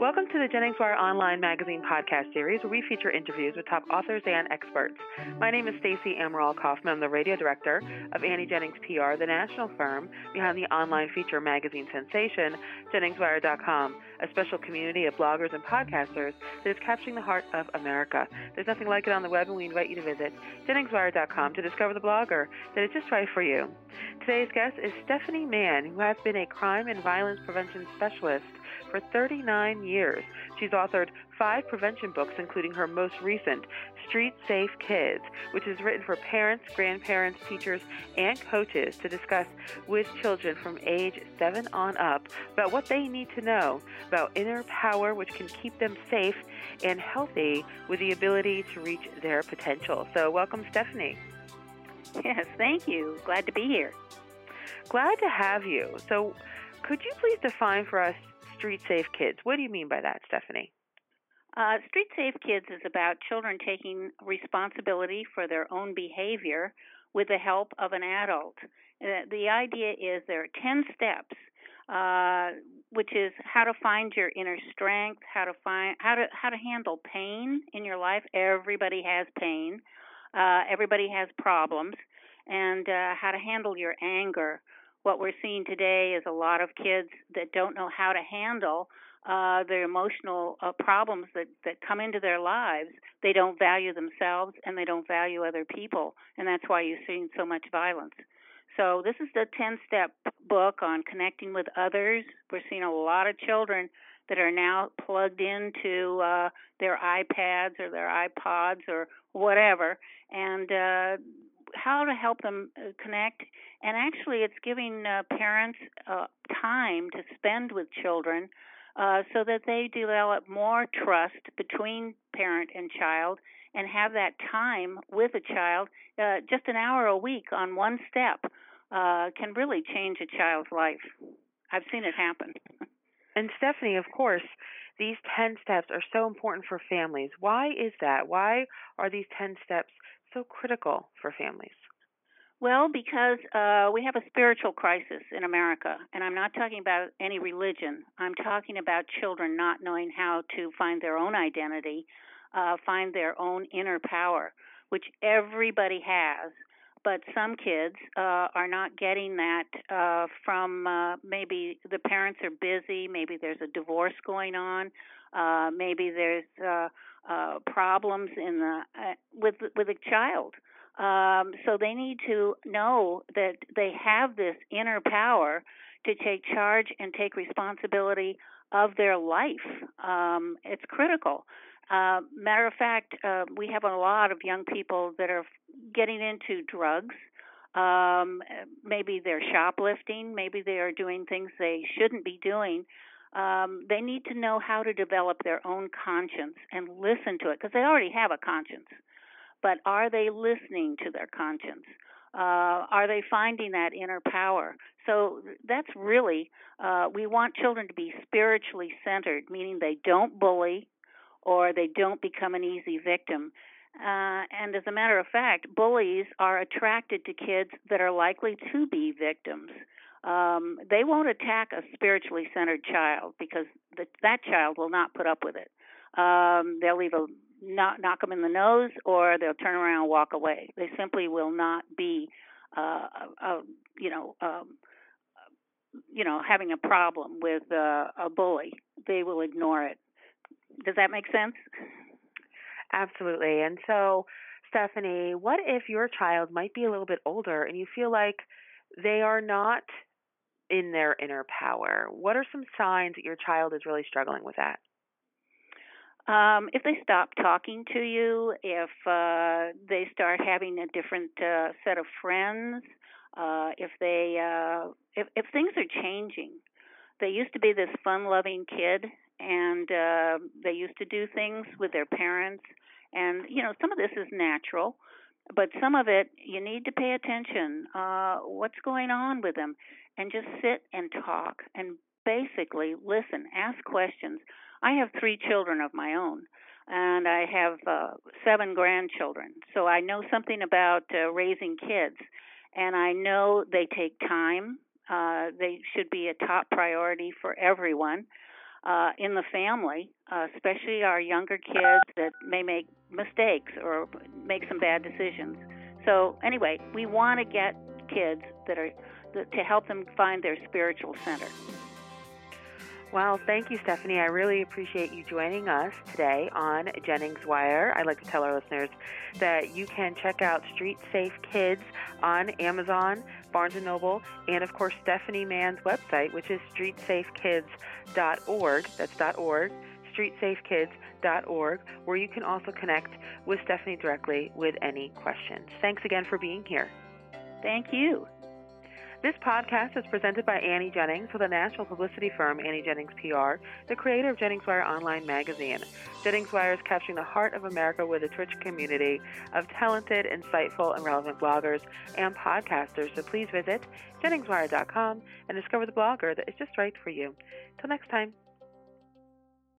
Welcome to the JenningsWire Online Magazine podcast series, where we feature interviews with top authors and experts. My name is Stacey Amaral Kaufman. I'm the radio director of Annie Jennings PR, the national firm behind the online feature magazine sensation, JenningsWire.com, a special community of bloggers and podcasters that is capturing the heart of America. There's nothing like it on the web, and we invite you to visit JenningsWire.com to discover the blogger that is just right for you. Today's guest is Stephanie Mann, who has been a crime and violence prevention specialist for 39 years. She's authored five prevention books, including her most recent, Street Safe Kids, which is written for parents, grandparents, teachers, and coaches to discuss with children from age 7 on up about what they need to know about inner power, which can keep them safe and healthy with the ability to reach their potential. So, welcome, Stephanie. Yes, thank you. Glad to be here. Glad to have you. So, could you please define for us Street Safe Kids. What do you mean by that, Stephanie? Uh, Street Safe Kids is about children taking responsibility for their own behavior with the help of an adult. Uh, the idea is there are 10 steps, uh, which is how to find your inner strength, how to find how to how to handle pain in your life. Everybody has pain. Uh, everybody has problems, and uh, how to handle your anger what we're seeing today is a lot of kids that don't know how to handle uh, the emotional uh, problems that, that come into their lives. They don't value themselves and they don't value other people, and that's why you're seeing so much violence. So, this is the 10 step book on connecting with others. We're seeing a lot of children that are now plugged into uh, their iPads or their iPods or whatever, and uh, how to help them uh, connect. And actually it's giving uh, parents uh, time to spend with children uh, so that they develop more trust between parent and child and have that time with a child uh, just an hour a week on one step uh, can really change a child's life. I've seen it happen. And stephanie of course these 10 steps are so important for families. Why is that? Why are these 10 steps so critical for families well, because uh, we have a spiritual crisis in America, and I'm not talking about any religion. I'm talking about children not knowing how to find their own identity, uh, find their own inner power, which everybody has. But some kids uh, are not getting that uh, from uh, maybe the parents are busy, maybe there's a divorce going on, uh, maybe there's uh, uh, problems in the uh, with with a child. Um, so they need to know that they have this inner power to take charge and take responsibility of their life. Um, it's critical. Uh, matter of fact, uh, we have a lot of young people that are getting into drugs. Um, maybe they're shoplifting. Maybe they are doing things they shouldn't be doing. Um, they need to know how to develop their own conscience and listen to it because they already have a conscience but are they listening to their conscience? Uh, are they finding that inner power? So that's really, uh, we want children to be spiritually centered, meaning they don't bully or they don't become an easy victim. Uh, and as a matter of fact, bullies are attracted to kids that are likely to be victims. Um, they won't attack a spiritually centered child because the, that child will not put up with it. Um, they'll either knock, knock them in the nose or they'll turn around and walk away. They simply will not be, uh, uh, you know, um, you know, having a problem with uh, a bully. They will ignore it. Does that make sense? Absolutely. And so, Stephanie, what if your child might be a little bit older and you feel like they are not in their inner power? What are some signs that your child is really struggling with that? Um, if they stop talking to you, if uh, they start having a different uh, set of friends, uh, if they uh, if if things are changing, they used to be this fun-loving kid, and uh, they used to do things with their parents, and you know some of this is natural, but some of it you need to pay attention. Uh, what's going on with them, and just sit and talk and basically listen, ask questions I have three children of my own, and I have uh, seven grandchildren. So I know something about uh, raising kids, and I know they take time. Uh, they should be a top priority for everyone. uh, in the family, uh, especially our younger kids that may make mistakes or make some bad decisions. So anyway, we want to get kids that are to help them find their spiritual center. Well, thank you, Stephanie. I really appreciate you joining us today on Jennings Wire. I'd like to tell our listeners that you can check out Street Safe Kids on Amazon, Barnes & Noble, and of course Stephanie Mann's website, which is streetsafekids.org. That's .org. streetsafekids.org, where you can also connect with Stephanie directly with any questions. Thanks again for being here. Thank you. This podcast is presented by Annie Jennings with the national publicity firm Annie Jennings PR, the creator of Jennings Wire Online magazine. Jennings Wire is capturing the heart of America with a rich community of talented, insightful, and relevant bloggers and podcasters. So please visit JenningsWire.com and discover the blogger that is just right for you. Till next time.